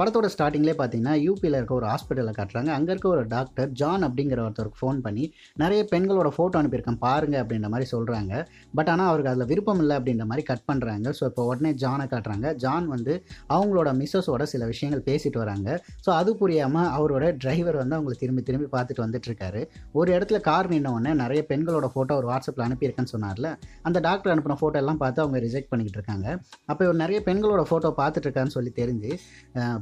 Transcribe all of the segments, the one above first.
படத்தோட ஸ்டார்டிங்லேயே பார்த்தீங்கன்னா யூபியில் இருக்க ஒரு ஹாஸ்பிட்டலில் காட்டுறாங்க. அங்கே இருக்க ஒரு டாக்டர் ஜான் அப்படிங்கிற ஒருத்தருக்கு ஃபோன் பண்ணி நிறைய பெண்களோட ஃபோட்டோ அனுப்பியிருக்கேன் பாருங்க அப்படின்ற மாதிரி சொல்கிறாங்க பட் ஆனால் அவருக்கு அதில் விருப்பம் இல்லை அப்படின்ற மாதிரி கட் பண்ணுறாங்க ஸோ இப்போ உடனே ஜானை காட்டுறாங்க. ஜான் வந்து அவங்களோட மிஸ்ஸஸோட சில விஷயங்கள் பேசிட்டு வராங்க. ஸோ அது புரியாமல் அவரோட டிரைவர் வந்து அவங்களை திரும்பி திரும்பி பார்த்துட்டு வந்துட்டுருக்காரு. ஒரு இடத்துல கார் நின்ன உடனே நிறைய பெண்களோட ஃபோட்டோ ஒரு வாட்ஸ்அப்பில் அனுப்பியிருக்கேன்னு சொன்னார்ல அந்த டாக்டர் அனுப்பின ஃபோட்டோ எல்லாம் பார்த்து அவங்க ரிஜெக்ட் பண்ணிக்கிட்டு இருக்காங்க. அப்போ இவர் நிறைய பெண்களோட ஃபோட்டோ பார்த்துட்டு இருக்கான்னு சொல்லி தெரிஞ்சு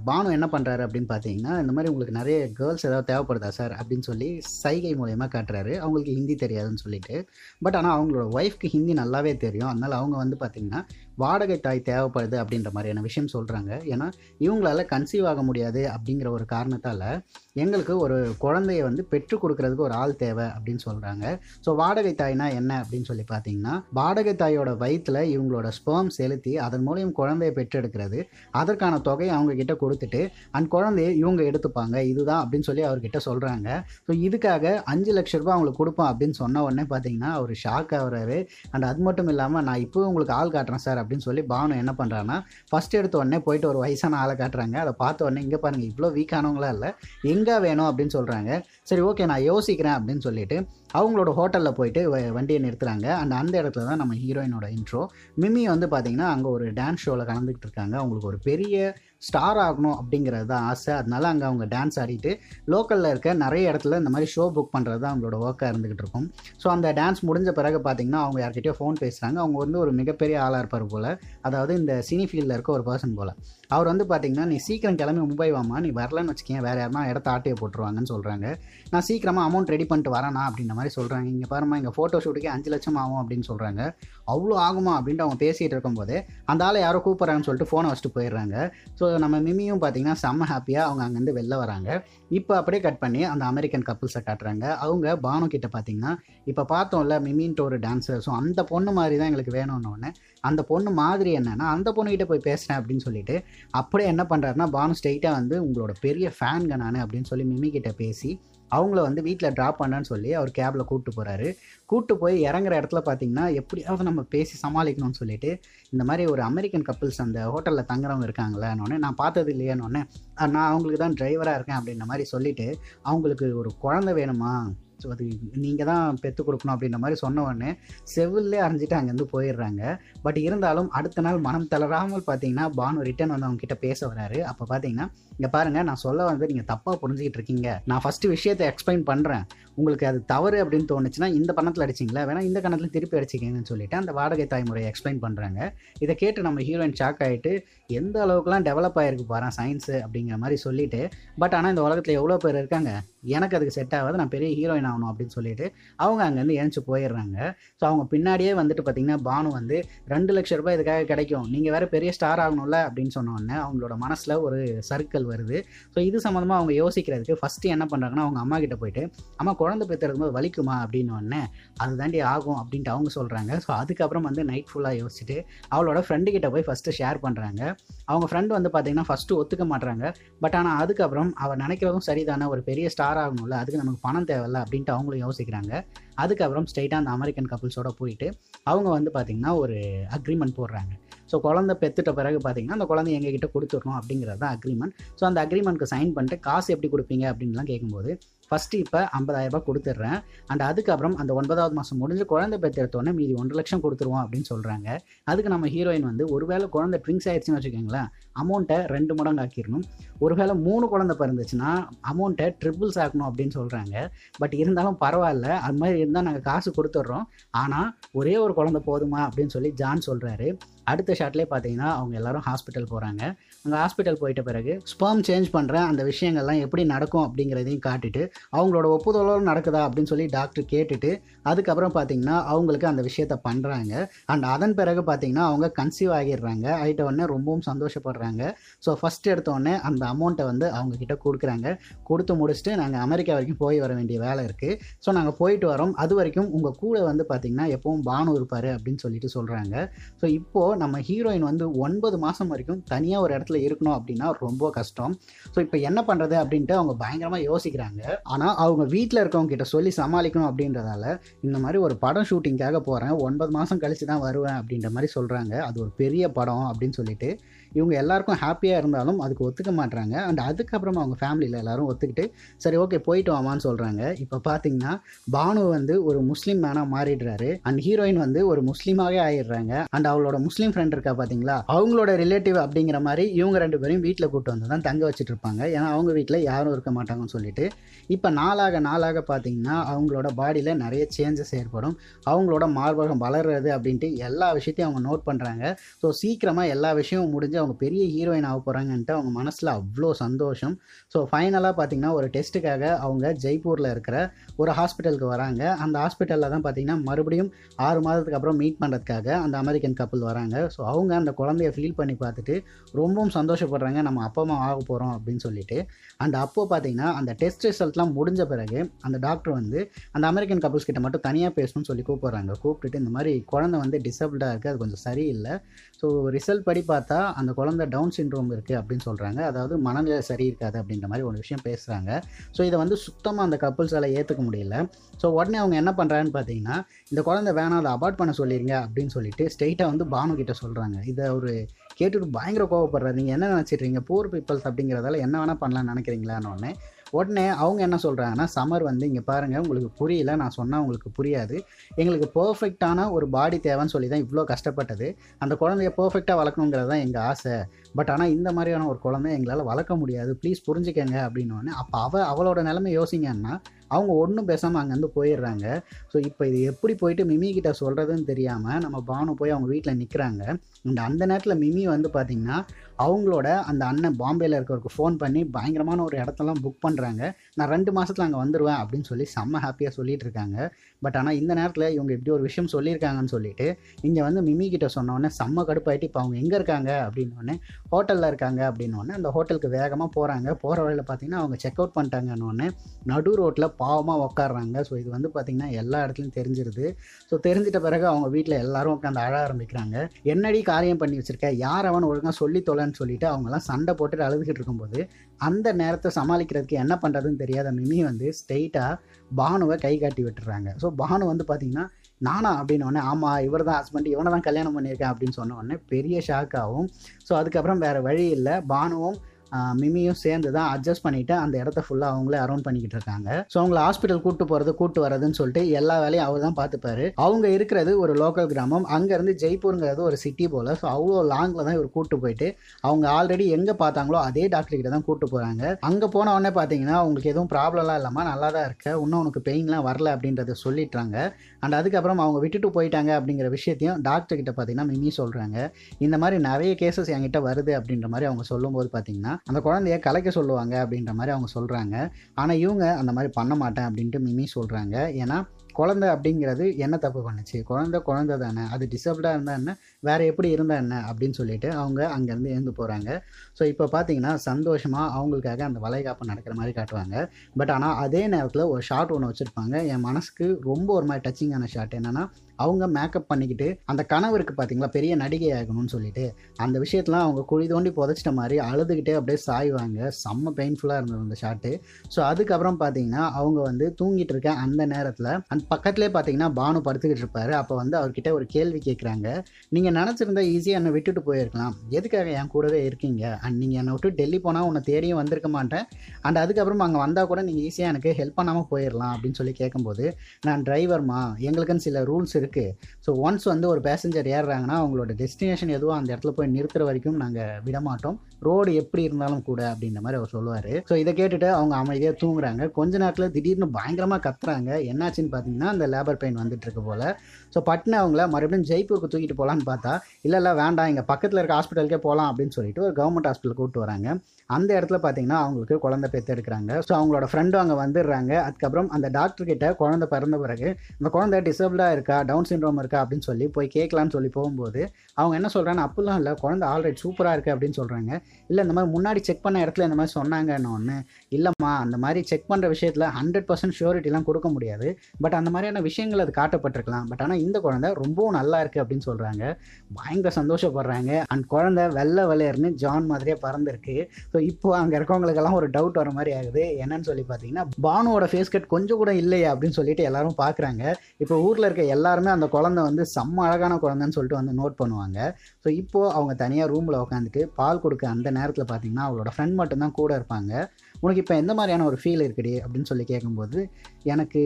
பானு என்ன பண்ணுறாரு அப்படின்னு பார்த்தீங்கன்னா இந்த மாதிரி உங்களுக்கு நிறைய கேர்ள்ஸ் ஏதாவது தேவைப்படுதா சார் அப்படின்னு சொல்லி சைகை மூலயமா காட்டுறாரு. அவங்களுக்கு ஹிந்தி தெரியாதுன்னு சொல்லிட்டு. பட் ஆனால் அவங்களோட ஒய்ஃப்க்கு ஹிந்தி நல்லாவே தெரியும். அதனால் அவங்க வந்து பார்த்தீங்கன்னா வாடகை தாய் தேவைப்படுது அப்படின்ற மாதிரியான விஷயம் சொல்கிறாங்க ஏன்னா இவங்களால கன்சீவ் ஆக முடியாது அப்படிங்கிற ஒரு காரணத்தால் எங்களுக்கு ஒரு குழந்தைய வந்து பெற்றுக் கொடுக்கறதுக்கு ஒரு ஆள் தேவை அப்படின்னு சொல்கிறாங்க ஸோ வாடகை தாய்னா என்ன அப்படின்னு சொல்லி பார்த்தீங்கன்னா வாடகை தாயோட வயிற்றில் இவங்களோட ஸ்பேம் செலுத்தி அதன் மூலியம் குழந்தைய பெற்றெடுக்கிறது. அதற்கான தொகையை அவங்கக்கிட்ட கொடுத்துட்டு அண்ட் குழந்தைய இவங்க எடுத்துப்பாங்க. இதுதான் அப்படின்னு சொல்லி அவர்கிட்ட சொல்கிறாங்க ஸோ இதுக்காக அஞ்சு லட்ச ரூபாய் அவங்களுக்கு கொடுப்போம் அப்படின்னு சொன்ன உடனே பார்த்தீங்கன்னா அவர் ஷாக் ஆகிறாரு. அண்ட் அது மட்டும் இல்லாமல் நான் இப்போ உங்களுக்கு ஆள் காட்டுறேன் சார் அப்படின்னு சொல்லி பானு என்ன பண்ணுறான்னா ஃபஸ்ட் எடுத்த உடனே போயிட்டு ஒரு வயசான ஆளை காட்டுறாங்க. அதை பார்த்த உடனே இங்கே பாருங்கள் இவ்வளோ வீக்கானவங்களா இல்லை. எங்கே வேணும்? அப்படின்னு சொல்கிறாங்க சரி ஓகே நான் யோசிக்கிறேன் அப்படின்னு சொல்லிட்டு அவங்களோட ஹோட்டலில் போயிட்டு வ- வண்டியை நிறுத்துறாங்க. அண்ட் அந்த இடத்துல தான் நம்ம ஹீரோயினோட இன்ட்ரோ மிமி வந்து பார்த்தீங்கன்னா அங்கே ஒரு டான்ஸ் ஷோவில் கலந்துக்கிட்டு இருக்காங்க. அவங்களுக்கு ஒரு பெரிய ஸ்டார் ஆகணும் அப்படிங்கிறது தான் ஆசை. அதனால அங்கே அவங்க டான்ஸ் ஆடிட்டு லோக்கலில் இருக்க நிறைய இடத்துல இந்த மாதிரி ஷோ புக் பண்ணுறது தான் அவங்களோட ஒர்க்காக இருந்துகிட்டு இருக்கும். ஸோ அந்த டான்ஸ் முடிஞ்ச பிறகு பார்த்தீங்கன்னா அவங்க யார்கிட்டயோ ஃபோன் பேசுகிறாங்க அவங்க வந்து ஒரு மிகப்பெரிய ஆளாக இருப்பார் போல். அதாவது இந்த சினி ஃபீல்டில் இருக்க ஒரு பர்சன் போல். அவர் வந்து பார்த்தீங்கன்னா நீ சீக்கிரம் கிளம்பி மும்பை வாமா நீ வரலன்னு வச்சுக்கேன் வேறு யாருனா இடத்த ஆட்டையை போட்டுருவாங்கன்னு சொல்கிறாங்க நான் சீக்கிரமாக அமௌண்ட் ரெடி பண்ணிட்டு வரேனா? அப்படின்ற மாதிரி சொல்கிறாங்க இங்கே பாருமா இங்கே ஃபோட்டோ ஷூட்டுக்கே அஞ்சு லட்சம் ஆகும் அப்படின்னு சொல்கிறாங்க அவ்வளோ ஆகுமா? அப்படின்ட்டு அவங்க பேசிகிட்டு இருக்கும்போது அந்த ஆளை யாரோ கூப்பிட்றாங்கன்னு சொல்லிட்டு ஃபோனை வச்சுட்டு போயிடுறாங்க. ஸோ நம்ம மிமியும் பார்த்தீங்கன்னா செம்ம ஹாப்பியாக அவங்க அங்கேருந்து வெளில வராங்க. இப்போ அப்படியே கட் பண்ணி அந்த அமெரிக்கன் கப்புள்ஸை காட்டுறாங்க. அவங்க பானு கிட்ட பார்த்தீங்கன்னா இப்போ பார்த்தோம்ல மிமின்ட்டு ஒரு டான்ஸர் ஸோ அந்த பொண்ணு மாதிரி தான் எங்களுக்கு வேணும்னு ஒன்று அந்த பொண்ணு மாதிரி என்னன்னா அந்த பொண்ணுகிட்ட போய் பேசுகிறேன் அப்படின்னு சொல்லிட்டு அப்படியே என்ன பண்ணுறாருன்னா பானு ஸ்ட்ரெயிட்டாக வந்து உங்களோட பெரிய ஃபேன்க நான் அப்படின்னு சொல்லி மிமி கிட்ட பேசி அவங்கள வந்து வீட்டில் ட்ராப் பண்ணான்னு சொல்லி அவர் கேபில் கூப்பிட்டு போகிறாரு கூப்பிட்டு போய் இறங்குற இடத்துல பார்த்தீங்கன்னா எப்படியாவது நம்ம பேசி சமாளிக்கணும்னு சொல்லிட்டு இந்த மாதிரி ஒரு அமெரிக்கன் கப்புள்ஸ் அந்த ஹோட்டலில் தங்குறவங்க இருக்காங்களேன்னு நான் பார்த்தது இல்லையான்னு நான் அவங்களுக்கு தான் டிரைவராக இருக்கேன் அப்படின்ற மாதிரி சொல்லிட்டு அவங்களுக்கு ஒரு குழந்தை வேணுமா? ஸோ அது நீங்கள் தான் பெற்று கொடுக்கணும் அப்படின்ற மாதிரி சொன்ன உடனே செவிலே அரைஞ்சிட்டு அங்கேருந்து போயிடுறாங்க. பட் இருந்தாலும் அடுத்த நாள் மனம் தளராமல் பார்த்தீங்கன்னா பானு ரிட்டர்ன் வந்து அவங்க கிட்ட பேச வராரு. அப்போ பார்த்தீங்கன்னா இங்கே பாருங்கள் நான் சொல்ல வந்து நீங்கள் தப்பாக புரிஞ்சுக்கிட்டு இருக்கீங்க. நான் ஃபஸ்ட்டு விஷயத்தை எக்ஸ்பிளைன் பண்ணுறேன் உங்களுக்கு அது தவறு அப்படின்னு தோணுச்சுன்னா இந்த பணத்தில் அடிச்சிங்களா? வேணா இந்த கணத்தில் திருப்பி அடிச்சிக்கங்கன்னு சொல்லிட்டு அந்த வாடகை தாய்முறையை எக்ஸ்பிளைன் பண்ணுறாங்க இதை கேட்டு நம்ம ஹீரோயின் ஷாக் ஆகிட்டு எந்த அளவுக்குலாம் டெவலப் ஆகிருக்கு பாரு சயின்ஸு அப்படிங்கிற மாதிரி சொல்லிட்டு. பட் ஆனால் இந்த உலகத்தில் எவ்வளோ பேர் இருக்காங்க? எனக்கு அதுக்கு செட் ஆகாது நான் பெரிய ஹீரோயின் ஆகணும் அப்படின்னு சொல்லிட்டு அவங்க அங்கேருந்து ஏஞ்சி போயிடுறாங்க. ஸோ அவங்க பின்னாடியே வந்துட்டு பார்த்தீங்கன்னா பானு வந்து ரெண்டு லட்ச ரூபாய் இதுக்காக கிடைக்கும். நீங்கள் வேற பெரிய ஸ்டார் ஆகணும்ல அப்படின்னு சொன்னோடனே அவங்களோட மனசில் ஒரு சர்க்கிள் வருது. ஸோ இது சம்மந்தமாக அவங்க யோசிக்கிறதுக்கு ஃபஸ்ட்டு என்ன பண்ணுறாங்கன்னா அவங்க அம்மா கிட்ட போயிட்டு அம்மா குழந்தை பெற்றுக்கும் போது வலிக்குமா? அப்படின்னு உடனே அது தாண்டி ஆகும் அப்படின்ட்டு அவங்க சொல்கிறாங்க ஸோ அதுக்கப்புறம் வந்து நைட் ஃபுல்லாக யோசிச்சுட்டு அவளோட ஃப்ரெண்டு கிட்ட போய் ஃபஸ்ட்டு ஷேர் பண்ணுறாங்க அவங்க ஃப்ரெண்டு வந்து பார்த்தீங்கன்னா ஃபஸ்ட்டு ஒத்துக்க மாட்டுறாங்க பட் ஆனால் அதுக்கப்புறம் அவள் நினைக்கிறதும் சரிதானே ஒரு பெரிய ஸ்டார் ஆகணும்ல அதுக்கு நமக்கு பணம் தேவையில்ல அப்படின்ட்டு அவங்களும் யோசிக்கிறாங்க. அதுக்கப்புறம் ஸ்ட்ரைட்டாக அந்த அமெரிக்கன் கப்புள்ஸோட போயிட்டு அவங்க வந்து பார்த்திங்கன்னா ஒரு அக்ரிமெண்ட் போடுறாங்க. ஸோ குழந்தை பெற்றுட்ட பிறகு பார்த்தீங்கன்னா அந்த குழந்தை எங்ககிட்ட கொடுத்துடணும் அப்படிங்கிறது தான் அக்ரிமெண்ட் ஸோ அந்த அக்ரிமெண்ட்க்கு சைன் பண்ணிட்டு காசு எப்படி கொடுப்பீங்க அப்படின்லாம் கேட்கும்போது ஃபஸ்ட்டு இப்போ ஐம்பதாயிரரூபா கொடுத்துட்றேன். அண்ட் அதுக்கப்புறம் அந்த ஒன்பதாவது மாதம் முடிஞ்சு குழந்தை பெற்றெடுத்தோடனே மீதி ஒன்றரை லட்சம் கொடுத்துருவோம் அப்படின்னு சொல்கிறாங்க அதுக்கு நம்ம ஹீரோயின் வந்து ஒருவேளை குழந்தை ட்விங்ஸ் ஆயிடுச்சுன்னு வச்சுக்கோங்களேன் அமௌண்ட்டை ரெண்டு மடங்கு ஆக்கிடணும். ஒருவேளை மூணு குழந்தை பிறந்துச்சுன்னா அமௌண்ட்டை ட்ரிபிள்ஸ் ஆக்கணும் அப்படின்னு சொல்கிறாங்க பட் இருந்தாலும் பரவாயில்ல அது மாதிரி இருந்தால் நாங்கள் காசு கொடுத்துட்றோம். ஆனால் ஒரே ஒரு குழந்தை போதுமா அப்படின்னு சொல்லி ஜான் சொல்கிறாரு அடுத்த ஷாட்லேயே பார்த்தீங்கன்னா அவங்க எல்லாரும் ஹாஸ்பிட்டல் போகிறாங்க அங்கே ஹாஸ்பிட்டல் போயிட்ட பிறகு ஸ்பெர்ம் சேஞ்ச் பண்ணுற அந்த விஷயங்கள்லாம் எப்படி நடக்கும் அப்படிங்கிறதையும் காட்டிட்டு அவங்களோட ஒப்புதலோடு நடக்குதா அப்படின்னு சொல்லி டாக்டர் கேட்டுட்டு அதுக்கப்புறம் பார்த்தீங்கன்னா அவங்களுக்கு அந்த விஷயத்த பண்ணுறாங்க அண்ட் அதன் பிறகு பார்த்தீங்கன்னா அவங்க கன்சீவ் ஆகிடுறாங்க. ஆகிட்ட உடனே ரொம்பவும் சந்தோஷப்படுறாங்க. ஸோ ஃபஸ்ட் எடுத்தோடனே அந்த அமௌண்ட்டை வந்து அவங்க கிட்ட கொடுக்குறாங்க. கொடுத்து முடிச்சுட்டு நாங்கள் அமெரிக்கா வரைக்கும் போய் வர வேண்டிய வேலை இருக்குது ஸோ நாங்கள் போயிட்டு வரோம். அது வரைக்கும் உங்கள் கூட வந்து பார்த்தீங்கன்னா எப்பவும் பானு இருப்பார் அப்படின்னு சொல்லிட்டு சொல்கிறாங்க ஸோ இப்போது நம்ம ஹீரோயின் வந்து ஒன்பது மாதம் வரைக்கும் தனியாக ஒரு இடத்துல இருக்கணும் அப்படின்னா ரொம்ப கஷ்டம். ஸோ இப்போ என்ன பண்ணுறது அப்படின்ட்டு அவங்க பயங்கரமாக யோசிக்கிறாங்க. ஆனால் அவங்க வீட்டில் இருக்கவங்க கிட்ட சொல்லி சமாளிக்கணும் அப்படின்றதால இந்த மாதிரி ஒரு படம் ஷூட்டிங்காக போகிறேன் ஒன்பது மாதம் கழிச்சு தான் வருவேன் அப்படின்ற மாதிரி சொல்கிறாங்க அது ஒரு பெரிய படம் அப்படின்னு சொல்லிட்டு இவங்க எல்லாருக்கும் ஹாப்பியாக இருந்தாலும் அதுக்கு ஒத்துக்க மாட்டாங்க அண்ட் அதுக்கப்புறம் அவங்க ஃபேமிலியில் எல்லாரும் ஒத்துக்கிட்டு சரி ஓகே போயிட்டு வாமான்னு சொல்கிறாங்க இப்போ பார்த்தீங்கன்னா பானு வந்து ஒரு முஸ்லீம் மேனாக மாறிடுறாரு. அண்ட் ஹீரோயின் வந்து ஒரு முஸ்லீமாகவே ஆயிடுறாங்க. அண்ட் அவளோட முஸ்லீம் ஃப்ரெண்ட் இருக்கா பார்த்தீங்களா அவங்களோட ரிலேட்டிவ் அப்படிங்கிற மாதிரி இவங்க ரெண்டு பேரையும் வீட்டில் கூப்பிட்டு வந்து தான் தங்க வச்சுட்டு இருப்பாங்க. ஏன்னா அவங்க வீட்டில் யாரும் இருக்க மாட்டாங்கன்னு சொல்லிட்டு இப்போ நாளாக நாளாக பார்த்தீங்கன்னா அவங்களோட பாடியில் நிறைய சேஞ்சஸ் ஏற்படும். அவங்களோட மார்பகம் வளர்றது அப்படின்ட்டு எல்லா விஷயத்தையும் அவங்க நோட் பண்ணுறாங்க ஸோ சீக்கிரமாக எல்லா விஷயமும் முடிஞ்சு அவங்க பெரிய ஹீரோயின் ஆக போகிறாங்கன்ட்டு அவங்க மனசில் அவ்வளோ சந்தோஷம். ஸோ ஃபைனலாக பார்த்தீங்கன்னா ஒரு டெஸ்ட்டுக்காக அவங்க ஜெய்ப்பூரில் இருக்கிற ஒரு ஹாஸ்பிட்டலுக்கு வராங்க. அந்த ஹாஸ்பிட்டலில் தான் பார்த்தீங்கன்னா மறுபடியும் ஆறு மாதத்துக்கு அப்புறம் மீட் பண்ணுறதுக்காக அந்த அமெரிக்கன் கப்பல் வராங்க. ஸோ அவங்க அந்த குழந்தைய ஃபீல் பண்ணி பார்த்துட்டு ரொம்பவும் சந்தோஷப்படுறாங்க. நம்ம அப்பா அம்மா ஆக போகிறோம் அப்படின்னு சொல்லிட்டு. அந்த அப்போது பார்த்தீங்கன்னா அந்த டெஸ்ட் ரிசல்ட்லாம் முடிஞ்ச பிறகு அந்த டாக்டர் வந்து அந்த அமெரிக்கன் கப்புள்ஸ் கிட்ட மட்டும் தனியாக பேசணும்னு சொல்லி கூப்பிட்றாங்க. கூப்பிட்டுட்டு இந்த மாதிரி குழந்தை வந்து டிசபிள்டாக இருக்குது அது கொஞ்சம் சரியில்லை. ஸோ ரிசல்ட் படி பார்த்தா அந்த குழந்தை டவுன் சின்ரோம் இருக்குது அப்படின்னு சொல்கிறாங்க அதாவது மனநிலை சரி இருக்காது அப்படின்ற மாதிரி ஒரு விஷயம் பேசுகிறாங்க ஸோ இதை வந்து சுத்தமாக அந்த கப்புள்ஸால் ஏற்றுக்க முடியல. ஸோ உடனே அவங்க என்ன பண்ணுறாங்கன்னு பார்த்தீங்கன்னா இந்த குழந்தை வேணாம் அதை அபார்ட் பண்ண சொல்லிடுங்க அப்படின்னு சொல்லிட்டு ஸ்ட்ரெயிட்டாக வந்து பானு கிட்ட சொல்கிறாங்க இதை ஒரு கேட்டுட்டு பயங்கர கோவப்படுறாரு. நீங்கள் என்ன நினச்சிட்றீங்க பூர் பீப்புள்ஸ் அப்படிங்கிறதால என்ன வேணால் பண்ணலாம்னு நினைக்கிறீங்களான்னு உடனே அவங்க என்ன சொல்கிறாங்கன்னா சமர் வந்து இங்கே பாருங்கள் உங்களுக்கு புரியல நான் சொன்னால் உங்களுக்கு புரியாது. எங்களுக்கு பர்ஃபெக்டான ஒரு பாடி தேவைன்னு சொல்லி தான் இவ்வளோ கஷ்டப்பட்டது. அந்த குழந்தைய பர்ஃபெக்டாக வளர்க்கணுங்கிறது தான் எங்கள் ஆசை. பட் ஆனால் இந்த மாதிரியான ஒரு குழந்தை எங்களால் வளர்க்க முடியாது. ப்ளீஸ் புரிஞ்சுக்கங்க அப்படின்னு அப்போ அவள் அவளோட நிலைமை யோசிங்கன்னா அவங்க ஒன்றும் பேசாமல் அங்கேருந்து போயிடுறாங்க. ஸோ இப்போ இது எப்படி போயிட்டு மிமி கிட்ட சொல்கிறதுன்னு தெரியாமல் நம்ம பானு போய் அவங்க வீட்டில் நிற்கிறாங்க அண்ட் அந்த நேரத்தில் மிமி வந்து பார்த்திங்கன்னா அவங்களோட அந்த அண்ணன் பாம்பேயில் இருக்கிறவருக்கு ஃபோன் பண்ணி பயங்கரமான ஒரு இடத்தெல்லாம் புக் பண்ணுறாங்க நான் ரெண்டு மாதத்தில் அங்கே வந்துடுவேன் அப்படின்னு சொல்லி செம்ம ஹாப்பியாக சொல்லிட்டு இருக்காங்க. பட் ஆனால் இந்த நேரத்தில் இவங்க இப்படி ஒரு விஷயம் சொல்லியிருக்காங்கன்னு சொல்லிட்டு இங்கே வந்து மிமி கிட்ட சொன்னோடனே செம்ம கடுப்பாயிட்டு இப்போ அவங்க எங்கே இருக்காங்க அப்படின்னோடனே ஹோட்டலில் இருக்காங்க அப்படின்னோடனே அந்த ஹோட்டலுக்கு வேகமாக போகிறாங்க போகிற வழியில் பார்த்தீங்கன்னா அவங்க செக் அவுட் பண்ணிட்டாங்கன்னொடனே நடு ரோட்டில் பாவமாக உட்காடுறாங்க ஸோ இது வந்து பார்த்திங்கன்னா எல்லா இடத்துலையும் தெரிஞ்சிருது. ஸோ தெரிஞ்சிட்ட பிறகு அவங்க வீட்டில் எல்லாரும் உட்காந்து அழ ஆரம்பிக்கிறாங்க. என்னடி காரியம் பண்ணி வச்சுருக்க? யார் அவன் ஒழுங்காக சொல்லி தொலைன்னு சொல்லிட்டு அவங்கெல்லாம் சண்டை போட்டுட்டு அழுதுகிட்டு இருக்கும்போது அந்த நேரத்தை சமாளிக்கிறதுக்கு என்ன பண்ணுறதுன்னு தெரியாத மிமி வந்து ஸ்ட்ரெயிட்டாக பானுவை கை காட்டி விட்டுறாங்க. ஸோ பானு வந்து பார்த்திங்கன்னா நானா? அப்படின்னு உடனே ஆமாம் இவர் தான் ஹஸ்பண்ட் இவனை தான் கல்யாணம் பண்ணியிருக்கேன். அப்படின்னு சொன்ன உடனே பெரிய ஷாக் ஆகும். ஸோ அதுக்கப்புறம் வேறு வழி இல்லை. பானுவும் மிமியும் சேர்ந்து தான் அட்ஜஸ்ட் பண்ணிவிட்டு அந்த இடத்த ஃபுல்லாக அவங்களே அரௌண்ட் பண்ணிக்கிட்டு இருக்காங்க. ஸோ அவங்கள ஹாஸ்பிட்டல் கூட்டு போகிறது கூட்டு வரதுன்னு சொல்லிட்டு எல்லா வேலையும் அவர் தான் பார்த்துப்பாரு அவங்க இருக்கிறது ஒரு லோக்கல் கிராமம். அங்கேருந்து ஜெய்ப்பூருங்கிறது ஒரு சிட்டி போல். ஸோ அவ்வளோ லாங்கில் தான் இவர் கூட்டு போயிட்டு அவங்க ஆல்ரெடி எங்கே பார்த்தாங்களோ அதே டாக்டர் தான் கூட்டு போகிறாங்க அங்கே போன உடனே பார்த்தீங்கன்னா அவங்களுக்கு எதுவும் ப்ராப்ளம்லாம் இல்லாமல் நல்லா தான் இருக்க. இன்னும் உனக்கு பெயின்லாம் வரல அப்படின்றத சொல்லிட்டாங்க அண்ட் அதுக்கப்புறம் அவங்க விட்டுட்டு போயிட்டாங்க அப்படிங்கிற விஷயத்தையும் டாக்டர் கிட்ட பார்த்தீங்கன்னா மிமி சொல்கிறாங்க இந்த மாதிரி நிறைய கேசஸ் என்கிட்ட வருது அப்படின்ற மாதிரி அவங்க சொல்லும்போது பார்த்தீங்கன்னா அந்த குழந்தைய கலைக்க சொல்லுவாங்க அப்படின்ற மாதிரி அவங்க சொல்கிறாங்க ஆனால் இவங்க அந்த மாதிரி பண்ண மாட்டேன் அப்படின்ட்டு மிமி சொல்கிறாங்க ஏன்னா குழந்தை அப்படிங்கிறது என்ன தப்பு பண்ணுச்சு? குழந்தை குழந்தை தானே. அது டிசபிளாக இருந்தால் என்ன? வேறு எப்படி இருந்தால் என்ன? அப்படின்னு சொல்லிட்டு அவங்க அங்கேருந்து எழுந்து போகிறாங்க ஸோ இப்போ பார்த்தீங்கன்னா சந்தோஷமாக அவங்களுக்காக அந்த வளைகாப்பு நடக்கிற மாதிரி காட்டுவாங்க. பட் ஆனால் அதே நேரத்தில் ஒரு ஷாட் ஒன்று வச்சுருப்பாங்க. என் மனசுக்கு ரொம்ப ஒரு மாதிரி டச்சிங்கான ஷாட் என்னென்னா அவங்க மேக்கப் பண்ணிக்கிட்டு அந்த கனவுக்கு பார்த்தீங்களா பெரிய நடிகை ஆகணும்னு சொல்லிட்டு அந்த விஷயத்தெலாம் அவங்க குழி தோண்டி புதைச்சிட்ட மாதிரி அழுதுகிட்டே அப்படியே சாய்வாங்க. செம்ம பெயின்ஃபுல்லாக இருந்தது அந்த ஷாட்டு ஸோ அதுக்கப்புறம் பார்த்தீங்கன்னா அவங்க வந்து தூங்கிட்டு இருக்க அந்த நேரத்தில் அந்த பக்கத்துலேயே பார்த்தீங்கன்னா பானு படுத்துக்கிட்டு இருப்பாரு. அப்போ வந்து அவர்கிட்ட ஒரு கேள்வி கேட்குறாங்க நீங்கள் நினச்சிருந்தா ஈஸியாக என்னை விட்டுட்டு போயிருக்கலாம். எதுக்காக என் கூடவே இருக்கீங்க? அண்ட் நீங்கள் என்னை விட்டு டெல்லி போனால் உன்னை தேடியும் வந்திருக்க மாட்டேன். அண்ட் அதுக்கப்புறம் அங்கே வந்தால் கூட நீங்கள் ஈஸியாக எனக்கு ஹெல்ப் பண்ணாமல் போயிடலாம் அப்படின்னு சொல்லி கேட்கும்போது நான் டிரைவர்மா எங்களுக்குன்னு சில ரூல்ஸ் இருக்குது ஸோ ஒன்ஸ் வந்து ஒரு பேசஞ்சர் ஏறுறாங்கன்னா அவங்களோட டெஸ்டினேஷன் எதுவும் அந்த இடத்துல போய் நிறுத்துற வரைக்கும் நாங்கள் விட மாட்டோம் ரோடு எப்படி இருந்தாலும் கூட அப்படின்ற மாதிரி அவர் சொல்லுவார். ஸோ இதை கேட்டுட்டு அவங்க அமைதியாக தூங்குறாங்க. கொஞ்ச நேரத்தில் திடீர்னு பயங்கரமாக கத்துறாங்க. என்னாச்சுன்னு பார்த்தீங்கன்னா அந்த லேபர் பெயின் வந்துட்டு இருக்கு போல். ஸோ பட்னு அவங்கள மறுபடியும் ஜெய்ப்பூருக்கு தூக்கிட்டு போகலான்னு பார்த்தா இல்லை இல்லை வேண்டாம். இங்கே பக்கத்தில் இருக்க ஹாஸ்பிட்டலுக்கே போகலாம் அப்படின்னு சொல்லிட்டு ஒரு கவர்மெண்ட் ஹாஸ்பிட்டல் கூப்பிட்டு வராங்க. அந்த இடத்துல பார்த்தீங்கன்னா அவங்களுக்கு குழந்தை பெற்றெடுக்கிறாங்க ஸோ அவங்களோட ஃப்ரெண்டும் அங்கே வந்துடுறாங்க. அதுக்கப்புறம் அந்த டாக்டர் கிட்ட குழந்தை பிறந்த பிறகு அந்த குழந்தை டிசபிளாக இருக்கா? டவுன் சிண்ட்ரோம் இருக்கா? அப்படின்னு சொல்லி போய் கேட்கலான்னு சொல்லி போகும்போது அவங்க என்ன சொல்கிறாங்க அப்படிலாம் இல்லை. குழந்தை ஆல்ரெடி சூப்பராக இருக்குது அப்படின்னு சொல்கிறாங்க இல்லை இந்த மாதிரி முன்னாடி செக் பண்ண இடத்துல இந்த மாதிரி சொன்னாங்கன்னு ஒன்று இல்லைம்மா அந்த மாதிரி செக் பண்ணுற விஷயத்தில் ஹண்ட்ரட் பர்சன்ட் ஷூரிட்டிலாம் கொடுக்க முடியாது. பட் அந்த மாதிரியான விஷயங்கள் அது காட்டப்பட்டிருக்கலாம். பட் ஆனால் இந்த குழந்தை ரொம்பவும் நல்லா இருக்குது அப்படின்னு சொல்கிறாங்க பயங்கர சந்தோஷப்படுறாங்க. அண்ட் குழந்தை வெள்ளை வெள்ளையர்னு ஜான் மாதிரியே பறந்துருக்கு. ஸோ இப்போ அங்கே இருக்கவங்களுக்கெல்லாம் ஒரு டவுட் வர மாதிரி ஆகுது. என்னன்னு சொல்லி பார்த்தீங்கன்னா பானுவோட ஃபேஸ் கட் கொஞ்சம் கூட இல்லையா அப்படின்னு சொல்லிட்டு எல்லாரும் பார்க்குறாங்க. இப்போ ஊரில் இருக்க எல்லாருமே எல்லாருமே அந்த குழந்தை வந்து செம்ம அழகான குழந்தைன்னு சொல்லிட்டு வந்து நோட் பண்ணுவாங்க. ஸோ இப்போது அவங்க தனியாக ரூமில் உட்காந்துட்டு பால் கொடுக்க அந்த நேரத்தில் பார்த்தீங்கன்னா அவளோட ஃப்ரெண்ட் மட்டும்தான் கூட இருப்பாங்க. உனக்கு இப்போ எந்த மாதிரியான ஒரு ஃபீல் இருக்குடி அப்படின்னு சொல்லி கேட்கும்போது எனக்கு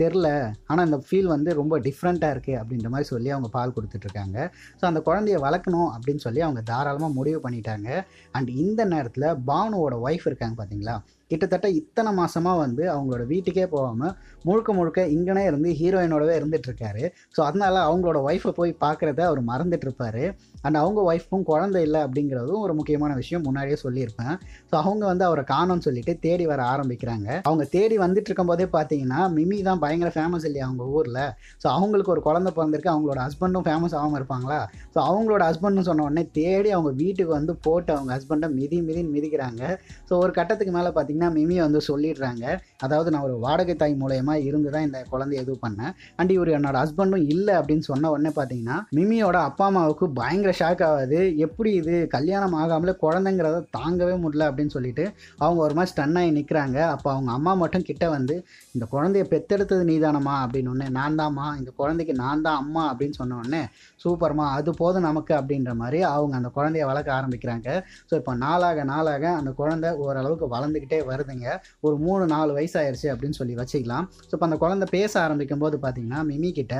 தெரில. ஆனால் இந்த ஃபீல் வந்து ரொம்ப டிஃப்ரெண்ட்டாக இருக்குது அப்படின்ற மாதிரி சொல்லி அவங்க பால் கொடுத்துட்ருக்காங்க. ஸோ அந்த குழந்தைய வளர்க்கணும் அப்படின்னு சொல்லி அவங்க தாராளமாக முடிவு பண்ணிட்டாங்க. அண்ட் இந்த நேரத்தில் பானுவோட ஒய்ஃப் இருக்காங்க பார்த்தீங்களா கிட்டத்தட்ட இத்தனை மாதமாக வந்து அவங்களோட வீட்டுக்கே போகாமல் முழுக்க முழுக்க இங்கனே இருந்து ஹீரோயினோடவே இருந்துகிட்ருக்காரு ஸோ அதனால் அவங்களோட ஒய்ஃபை போய் பார்க்குறத அவர் மறந்துட்டுருப்பாரு. அண்ட் அவங்க ஒய்ஃபும் குழந்தை இல்லை அப்படிங்கிறதும் ஒரு முக்கியமான விஷயம் முன்னாடியே சொல்லியிருப்பேன். ஸோ அவங்க வந்து அவரை காணோம்னு சொல்லிட்டு தேடி வர ஆரம்பிக்கிறாங்க. அவங்க தேடி வந்துட்டு இருக்கும்போதே பார்த்தீங்கன்னா மிமி தான் பயங்கர ஃபேமஸ் இல்லையா அவங்க ஊரில்? ஸோ அவங்களுக்கு ஒரு குழந்தை பிறந்திருக்கு அவங்களோட ஹஸ்பண்டும் ஃபேமஸ் ஆகாமல் இருப்பாங்களா? ஸோ அவங்களோட ஹஸ்பண்ட்னு சொன்ன உடனே தேடி அவங்க வீட்டுக்கு வந்து போட்டு அவங்க ஹஸ்பண்டை மிதி மிதின்னு மிதிக்கிறாங்க. ஸோ ஒரு கட்டத்துக்கு மேலே பார்த்தீங்கன்னா மிமி வந்து சொல்லிடுறாங்க. அதாவது நான் ஒரு வாடகை தாய் மூலயமா இருந்து தான் இந்த குழந்தைய இது பண்ணேன். அண்ட் இவர் என்னோட ஹஸ்பண்டும் இல்லை அப்படின்னு சொன்ன உடனே பார்த்தீங்கன்னா மிமியோட அப்பா அம்மாவுக்கு பயங்கர ஷாக் ஆகாது. எப்படி இது கல்யாணம் ஆகாமலே குழந்தைங்கிறத தாங்கவே முடியல அப்படின்னு சொல்லிட்டு அவங்க ஒரு மாதிரி ஸ்டன் ஆகி நிற்கிறாங்க அப்போ அவங்க அம்மா மட்டும் கிட்ட வந்து இந்த குழந்தைய பெத்தெடுத்தது நீதானம்மா அப்படின்னு ஒன்று நான் தான்மா இந்த குழந்தைக்கு நான் தான் அம்மா அப்படின்னு சொன்ன உடனே சூப்பர்மா அது போதும் நமக்கு அப்படின்ற மாதிரி அவங்க அந்த குழந்தைய வளர்க்க ஆரம்பிக்கிறாங்க. ஸோ இப்போ நாளாக நாளாக அந்த குழந்தை ஓரளவுக்கு வளர்ந்துக்கிட்டே வருதுங்க. ஒரு மூணு நாலு வயசாயிருச்சு அப்படின்னு சொல்லி வச்சுக்கலாம். ஸோ இப்போ அந்த குழந்தை பேச ஆரம்பிக்கும் போது பார்த்தீங்கன்னா மிமி கிட்ட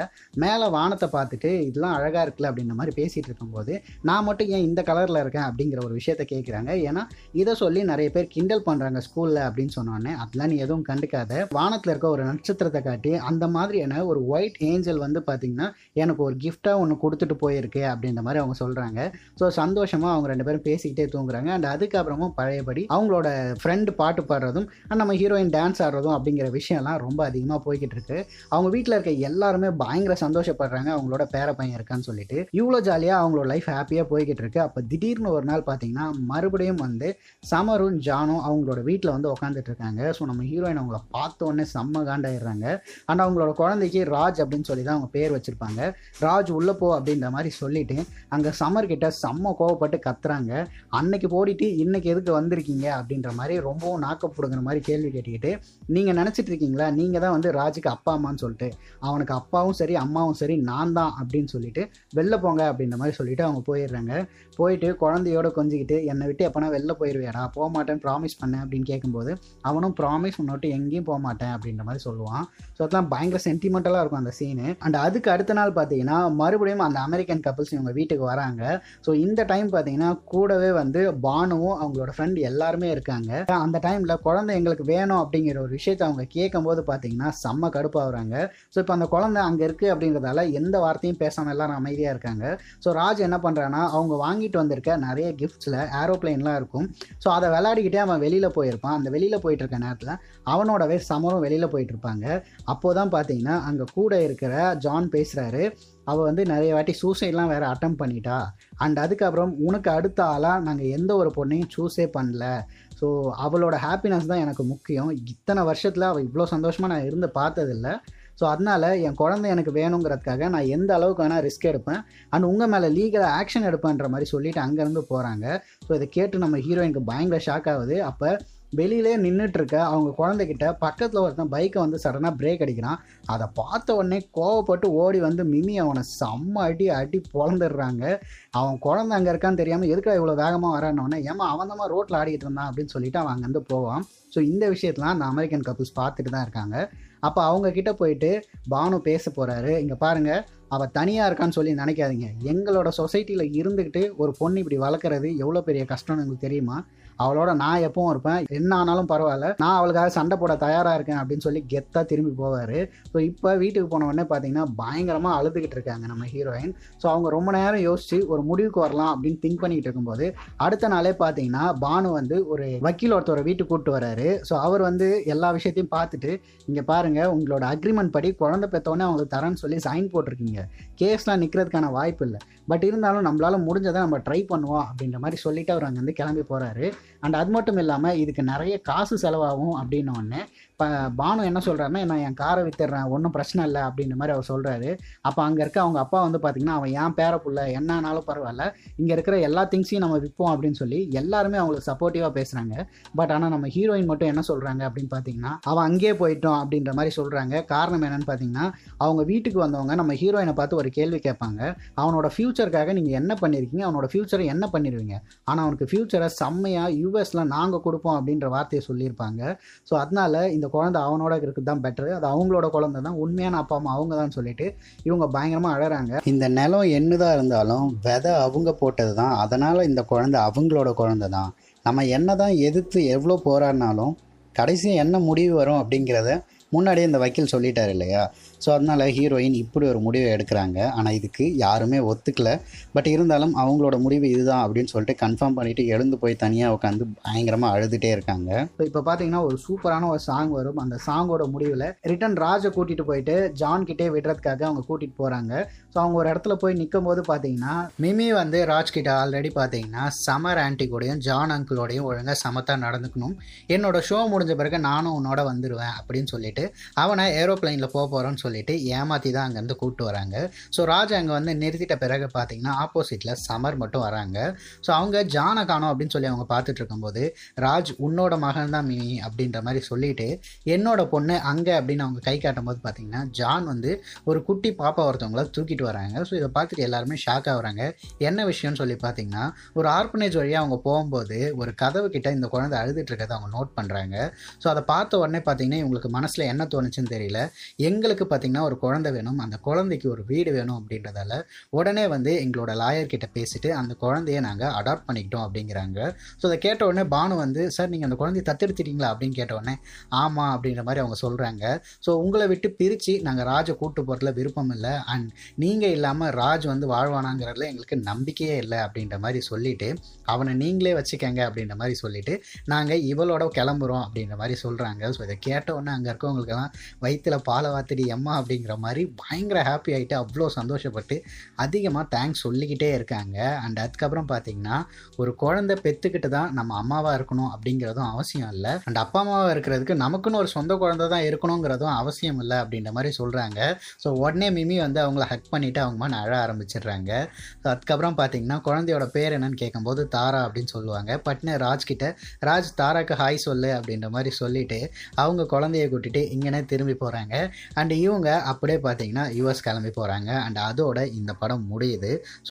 மேலே வானத்தை பார்த்துட்டு இதெல்லாம் அழகாக இருக்குல்ல அப்படின்ற மாதிரி பேசிகிட்டு இருக்கும்போது நான் மட்டும் ஏன் இந்த கலரில் இருக்கேன்? அப்படிங்கிற ஒரு விஷயத்த கேட்குறாங்க ஏன்னா இதை சொல்லி நிறைய பேர் கிண்டல் பண்ணுறாங்க ஸ்கூலில் அப்படின்னு சொன்னோடனே அதெல்லாம் நீ எதுவும் கண்டுக்காத. வானத்தில் இருக்க ஒரு நட்சத்திரத்தை காட்டி அந்த மாதிரியான ஒரு ஒயிட் ஏஞ்சல் வந்து பார்த்தீங்கன்னா எனக்கு ஒரு கிஃப்டாக ஒன்று கொடுத்துட்டு போயிருக்கு அப்படின்ற மாதிரி அவங்க சொல்கிறாங்க ஸோ சந்தோஷமாக அவங்க ரெண்டு பேரும் பேசிக்கிட்டே தூங்குறாங்க. அண்ட் அதுக்கப்புறமும் பழையபடி அவங்களோட ஃப்ரெண்டு பாட்டு பாடுறதும் அண்ட் நம்ம ஹீரோயின் டான்ஸ் ஆடுறதும் அப்படிங்கிற விஷயம்லாம் ரொம்ப அதிகமாக போய்கிட்டு இருக்கு. அவங்க வீட்டில் இருக்க எல்லாருமே பயங்கர சந்தோஷப்படுறாங்க. அவங்களோட பேர பையன் இருக்கான்னு சொல்லிட்டு. இவ்வளோ ஜாலியாக அவங்களோட லைஃப் ஹாப்பியாக போய்கிட்டு இருக்கு. அப்போ திடீர்னு ஒரு நாள் பார்த்தீங்கன்னா மறுபடியும் வந்து சமரும் ஜானும் அவங்களோட வீட்டில் வந்து உட்காந்துட்டு இருக்காங்க. ஸோ நம்ம ஹீரோயின் அவங்கள பார்த்தோன்னே செம்ம காண்டாயிடுறாங்க. அண்ட் அவங்களோட குழந்தைக்கு ராஜ் அப்படின்னு சொல்லி தான் அவங்க பேர் வச்சிருப்பாங்க. ராஜ் உள்ளே போ அப்படின்ற மாதிரி சொல்லிட்டு அங்கே சம்மர் கிட்ட செம்ம கோவப்பட்டு கத்துறாங்க. அன்னைக்கு போடிட்டு இன்னைக்கு எதுக்கு வந்திருக்கீங்க? அப்படின்ற மாதிரி ரொம்பவும் நாக்கப்படுங்கிற மாதிரி கேள்வி கேட்டுக்கிட்டு நீங்கள் நினச்சிட்டு இருக்கீங்களா? நீங்கள் தான் வந்து ராஜுக்கு அப்பா அம்மான்னு சொல்லிட்டு அவனுக்கு அப்பாவும் சரி அம்மாவும் சரி நான் தான் அப்படின்னு சொல்லிட்டு வெளில போங்க அப்படின்ற மாதிரி சொல்லிட்டு அவங்க போயிடுறாங்க. போயிட்டு குழந்தையோட கொஞ்சிக்கிட்டு என்னை விட்டு எப்போனா வெளில போயிடுவேடா போக மாட்டேன்னு ப்ராமிஸ் பண்ணேன் அப்படின்னு கேட்கும்போது அவனும் ப்ராமிஸ் முன்னோட்டு எங்கேயும் போக மாட்டேன் அப்படின்ற மாதிரி சொல்லுவான். ஸோ அதெல்லாம் பயங்கர சென்டிமெண்டலாக இருக்கும் அந்த சீனு அண்ட் அதுக்கு அடுத்த நாள் பார்த்தீங்கன்னா மறுபடியும் அந்த அமெரிக்கன் கப்புள்ஸ் இவங்க வீட்டுக்கு வராங்க. ஸோ இந்த டைம் பார்த்தீங்கன்னா கூடவே வந்து பானுவும் அவங்களோட ஃப்ரெண்ட் எல்லாருமே இருக்காங்க. அந்த டைமில் குழந்தை எங்களுக்கு வேணும் அப்படிங்கிற ஒரு விஷயத்தை அவங்க கேட்கும்போது பார்த்தீங்கன்னா செம்ம கடுப்பாகிறாங்க. ஸோ இப்போ அந்த குழந்தை அங்கே இருக்குது அப்படிங்கிறதால எந்த வார்த்தையும் பேசாமல் எல்லாரும் அமைதியாக இருக்காங்க. ஸோ ராஜ் என்ன பண்ணுறான்னா அவங்க வாங்கிட்டு வந்திருக்க நிறைய கிஃப்ட்ஸில் ஏரோப்ளைன்லாம் இருக்கும். ஸோ அதை விளையாடிக்கிட்டே அவன் வெளியில் போயிருப்பான். அந்த வெளியில் போயிட்டு இருக்க நேரத்தில் அவனோடவே சமரும் வெளியில் போயிட்டு இருப்பாங்க அப்போ தான் பார்த்தீங்கன்னா அங்கே கூட இருக்கிற ஜான் பேசுகிறாரு அவள் வந்து நிறைய வாட்டி சூசைட்லாம் வேறு அட்டம் பண்ணிட்டா. அண்ட் அதுக்கப்புறம் உனக்கு அடுத்த ஆளாக நாங்கள் எந்த ஒரு பொண்ணையும் சூஸே பண்ணல. ஸோ அவளோட ஹாப்பினஸ் தான் எனக்கு முக்கியம். இத்தனை வருஷத்தில் அவள் இவ்வளோ சந்தோஷமாக நான் இருந்து பார்த்ததில்ல. ஸோ அதனால் என் குழந்தை எனக்கு வேணுங்கிறதுக்காக நான் எந்த அளவுக்கு வேணால் ரிஸ்க் எடுப்பேன். அண்ட் உங்கள் மேலே லீகலாக ஆக்ஷன் எடுப்பேன்ற மாதிரி சொல்லிட்டு அங்கேருந்து போகிறாங்க ஸோ இதை கேட்டு நம்ம ஹீரோயினுக்கு பயங்கர ஷாக் ஆகுது. அப்போ வெளியிலே நின்றுட்டுருக்க அவங்க குழந்தைகிட்ட பக்கத்தில் ஒருத்தன் பைக்கை வந்து சடனாக பிரேக் அடிக்கிறான். அதை பார்த்த உடனே கோவப்பட்டு ஓடி வந்து மிமி அவனை செம்ம அடி அடி பொழந்துடுறாங்க அவன் குழந்தை அங்கே இருக்கான்னு தெரியாமல் எதுக்காக இவ்வளோ வேகமாக வரானோடனே ஏமா அவன் தான் ரோட்டில் ஆடிக்கிட்டு இருந்தான் அப்படின்னு சொல்லிட்டு அவன் அங்கேருந்து போவான். ஸோ இந்த விஷயத்தெலாம் அந்த அமெரிக்கன் கப்புள்ஸ் பார்த்துட்டு தான் இருக்காங்க. அப்போ அவங்க கிட்ட போயிட்டு பானு பேச போகிறாரு இங்கே பாருங்கள் அவள் தனியாக இருக்கான்னு சொல்லி நினைக்காதீங்க. எங்களோட சொசைட்டியில் இருந்துக்கிட்டு ஒரு பொண்ணு இப்படி வளர்க்குறது எவ்வளோ பெரிய கஷ்டம்னு உங்களுக்கு தெரியுமா? அவளோட நான் எப்பவும் இருப்பேன். என்ன ஆனாலும் பரவாயில்ல. நான் அவளுக்காக சண்டை போட தயாராக இருக்கேன் அப்படின்னு சொல்லி கெத்தாக திரும்பி போவார். ஸோ இப்போ வீட்டுக்கு போன உடனே பார்த்தீங்கன்னா பயங்கரமாக அழுதுகிட்டு இருக்காங்க நம்ம ஹீரோயின் ஸோ அவங்க ரொம்ப நேரம் யோசிச்சு ஒரு முடிவுக்கு வரலாம் அப்படின்னு திங்க் பண்ணிக்கிட்டு இருக்கும்போது அடுத்த நாளே பார்த்தீங்கன்னா பானு வந்து ஒரு வக்கீல் ஒருத்தரை வீட்டுக்கு கூப்பிட்டு வராரு. ஸோ அவர் வந்து எல்லா விஷயத்தையும் பார்த்துட்டு இங்கே பாருங்கள் உங்களோட அக்ரிமெண்ட் படி குழந்தை பெற்றவொடனே அவங்களுக்கு தரேன்னு சொல்லி சைன் போட்டிருக்கீங்க. கேஸ்லாம் நிற்கிறதுக்கான வாய்ப்பு இல்லை. பட் இருந்தாலும் நம்மளால் முடிஞ்சதை நம்ம ட்ரை பண்ணுவோம் அப்படின்ற மாதிரி சொல்லிட்டு அவர் அங்கேருந்து கிளம்பி போகிறாரு அண்ட் அது மட்டும் இல்லாமல் இதுக்கு நிறைய காசு செலவாகும் அப்படின்னோடனே இப்போ பானு என்ன சொல்கிறாருன்னா நான் என் காரை வித்துடுறேன் ஒன்றும் பிரச்சனை இல்லை அப்படின்ற மாதிரி அவர் சொல்கிறாரு அப்போ அங்கே இருக்க அவங்க அப்பா வந்து பார்த்திங்கன்னா அவன் ஏன் பேர புள்ள என்னன்னாலும் பரவாயில்ல இங்கே இருக்கிற எல்லா திங்ஸையும் நம்ம விற்போம் அப்படின்னு சொல்லி எல்லாருமே அவங்களுக்கு சப்போர்ட்டிவாக பேசுகிறாங்க பட் ஆனால் நம்ம ஹீரோயின் மட்டும் என்ன சொல்கிறாங்க அப்படின்னு பார்த்தீங்கன்னா அவன் அங்கேயே போயிட்டோம் அப்படின்ற மாதிரி சொல்கிறாங்க காரணம் என்னன்னு பார்த்தீங்கன்னா அவங்க வீட்டுக்கு வந்தவங்க நம்ம ஹீரோயினை பார்த்து ஒரு கேள்வி கேட்பாங்க. அவனோட ஃப்யூச்சருக்காக நீங்கள் என்ன பண்ணியிருக்கீங்க அவனோட ஃப்யூச்சரை என்ன பண்ணிடுவீங்க ஆனால் அவனுக்கு ஃப்யூச்சரை செம்மையாக யூஎஸில் நாங்கள் கொடுப்போம் அப்படின்ற வார்த்தையை சொல்லியிருப்பாங்க. ஸோ அதனால இந்த குழந்தை அவனோட இருக்கிறது தான் பெட்டரு அது அவங்களோட குழந்தை தான். உண்மையான அப்பா அம்மா அவங்க தான் சொல்லிட்டு இவங்க பயங்கரமாக அழகிறாங்க இந்த நிலம் என்னதான் இருந்தாலும் விதை அவங்க போட்டது தான். அதனால் இந்த குழந்தை அவங்களோட குழந்தை தான். நம்ம என்ன தான் எதிர்த்து எவ்வளோ போராடினாலும் கடைசியாக என்ன முடிவு வரும் அப்படிங்கிறத முன்னாடியே இந்த வக்கீல் சொல்லிட்டார் இல்லையா? ஸோ அதனால் ஹீரோயின் இப்படி ஒரு முடிவை எடுக்கிறாங்க. ஆனால் இதுக்கு யாருமே ஒத்துக்கல. பட் இருந்தாலும் அவங்களோட முடிவு இதுதான் அப்படின்னு சொல்லிட்டு கன்ஃபார்ம் பண்ணிவிட்டு எழுந்து போய் தனியாக உட்காந்து பயங்கரமாக அழுதுகிட்டே இருக்காங்க. ஸோ இப்போ பார்த்தீங்கன்னா ஒரு சூப்பரான ஒரு சாங் வரும். அந்த சாங்கோட முடிவில் ரிட்டன் ராஜை கூட்டிகிட்டு போயிட்டு ஜான் கிட்டே விடுறதுக்காக அவங்க கூட்டிகிட்டு போகிறாங்க ஸோ அவங்க ஒரு இடத்துல போய் நிற்கும் போது பார்த்தீங்கன்னா மிமி வந்து ராஜ் கிட்ட ஆல்ரெடி பார்த்தீங்கன்னா சமர் ஆன்டி ஜான் அங்கிளோடையும் ஒழுங்காக சமத்தாக நடந்துக்கணும். என்னோட ஷோ முடிஞ்ச பிறகு நானும் உன்னோட வந்துடுவேன் அப்படின்னு சொல்லிட்டு அவனை ஏரோப்ளைனில் போக போகிறோன்னு சொல்லிட்டு ஏமாற்றி தான் அங்கேருந்து கூப்பிட்டு வராங்க. ஸோ ராஜா அங்கே வந்து நிறுத்திட்ட பிறகு பார்த்தீங்கன்னா ஆப்போசிட்டில் சமர் மட்டும் வராங்க. ஸோ அவங்க ஜானை காணோம் அப்படின்னு சொல்லி அவங்க பார்த்துட்டு இருக்கும்போது ராஜ் உன்னோட மகன் தான் மினி அப்படின்ற மாதிரி சொல்லிட்டு என்னோட பொண்ணு அங்கே அப்படின்னு அவங்க கை காட்டும் போது பார்த்தீங்கன்னா ஜான் வந்து ஒரு குட்டி பாப்பா ஒருத்தவங்கள தூக்கிட்டு வராங்க. ஸோ இதை பார்த்துட்டு எல்லாருமே ஷாக் ஆகுறாங்க என்ன விஷயம்னு சொல்லி பார்த்தீங்கன்னா ஒரு ஆர்பனேஜ் வழியாக அவங்க போகும்போது ஒரு கதவு கிட்ட இந்த குழந்தை அழுதுட்டு இருக்கதை அவங்க நோட் பண்ணுறாங்க ஸோ அதை பார்த்த உடனே பார்த்தீங்கன்னா இவங்களுக்கு மனசில் என்ன தோணுச்சுன்னு தெரியல. எங்களுக்கு பார்த்தீங்கன்னா ஒரு குழந்தை வேணும். அந்த குழந்தைக்கு ஒரு வீடு வேணும் அப்படின்றதால உடனே வந்து எங்களோட லாயர் கிட்ட பேசிட்டு அந்த குழந்தைய நாங்கள் அடாப்ட் பண்ணிக்கிட்டோம் அப்படிங்கிறாங்க. ஸோ அதை கேட்ட உடனே பானு வந்து சார் நீங்கள் அந்த குழந்தைய தத்தெடுத்துட்டீங்களா? அப்படின்னு கேட்ட உடனே ஆமாம் அப்படின்ற மாதிரி அவங்க சொல்கிறாங்க ஸோ உங்களை விட்டு பிரித்து நாங்கள் ராஜை கூட்டு போகிறதுல விருப்பம் இல்லை. அண்ட் நீங்கள் இல்லாமல் ராஜ் வந்து வாழ்வானாங்கிறதுல எங்களுக்கு நம்பிக்கையே இல்லை அப்படின்ற மாதிரி சொல்லிட்டு அவனை நீங்களே வச்சுக்கங்க அப்படின்ற மாதிரி சொல்லிட்டு நாங்கள் இவளோட கிளம்புறோம் அப்படின்ற மாதிரி சொல்கிறாங்க ஸோ இதை கேட்ட உடனே அங்கே இருக்கவங்களுக்கெல்லாம் வயிற்றுல பாலை வாத்திடி எம்மா அப்படிங்கிற மாதிரி பயங்கர ஹாப்பி ஆகிட்டு அவ்வளோ சந்தோஷப்பட்டு அதிகமாக தேங்க்ஸ் சொல்லிக்கிட்டே இருக்காங்க. அண்ட் அதுக்கப்புறம் பார்த்தீங்கன்னா ஒரு குழந்தை பெற்றுக்கிட்டு தான் நம்ம அம்மாவாக இருக்கணும் அப்படிங்கிறதும் அவசியம் இல்லை. அண்ட் அப்பா அம்மாவாக இருக்கிறதுக்கு நமக்குன்னு ஒரு சொந்த குழந்தை தான் இருக்கணுங்கிறதும் அவசியம் இல்லை அப்படின்ற மாதிரி சொல்கிறாங்க ஸோ உடனே மிமி வந்து அவங்கள ஹக் பண்ணிவிட்டு அவங்க மன அழ ஆரம்பிச்சிடுறாங்க. ஸோ அதுக்கப்புறம் பார்த்தீங்கன்னா குழந்தையோட பேர் என்னன்னு கேட்கும்போது தாரா அப்படின்னு சொல்லுவாங்க. பட்னு ராஜ் கிட்ட ராஜ் தாராக்கு ஹாய் சொல்லு அப்படின்ற மாதிரி சொல்லிட்டு அவங்க குழந்தைய கூட்டிகிட்டு இங்கேனே திரும்பி போகிறாங்க அண்ட் இவங்க அப்படியே பார்த்தீங்கன்னா யூஎஸ் கிளம்பி போகிறாங்க அண்ட் அதோட இந்த படம் முடியுது.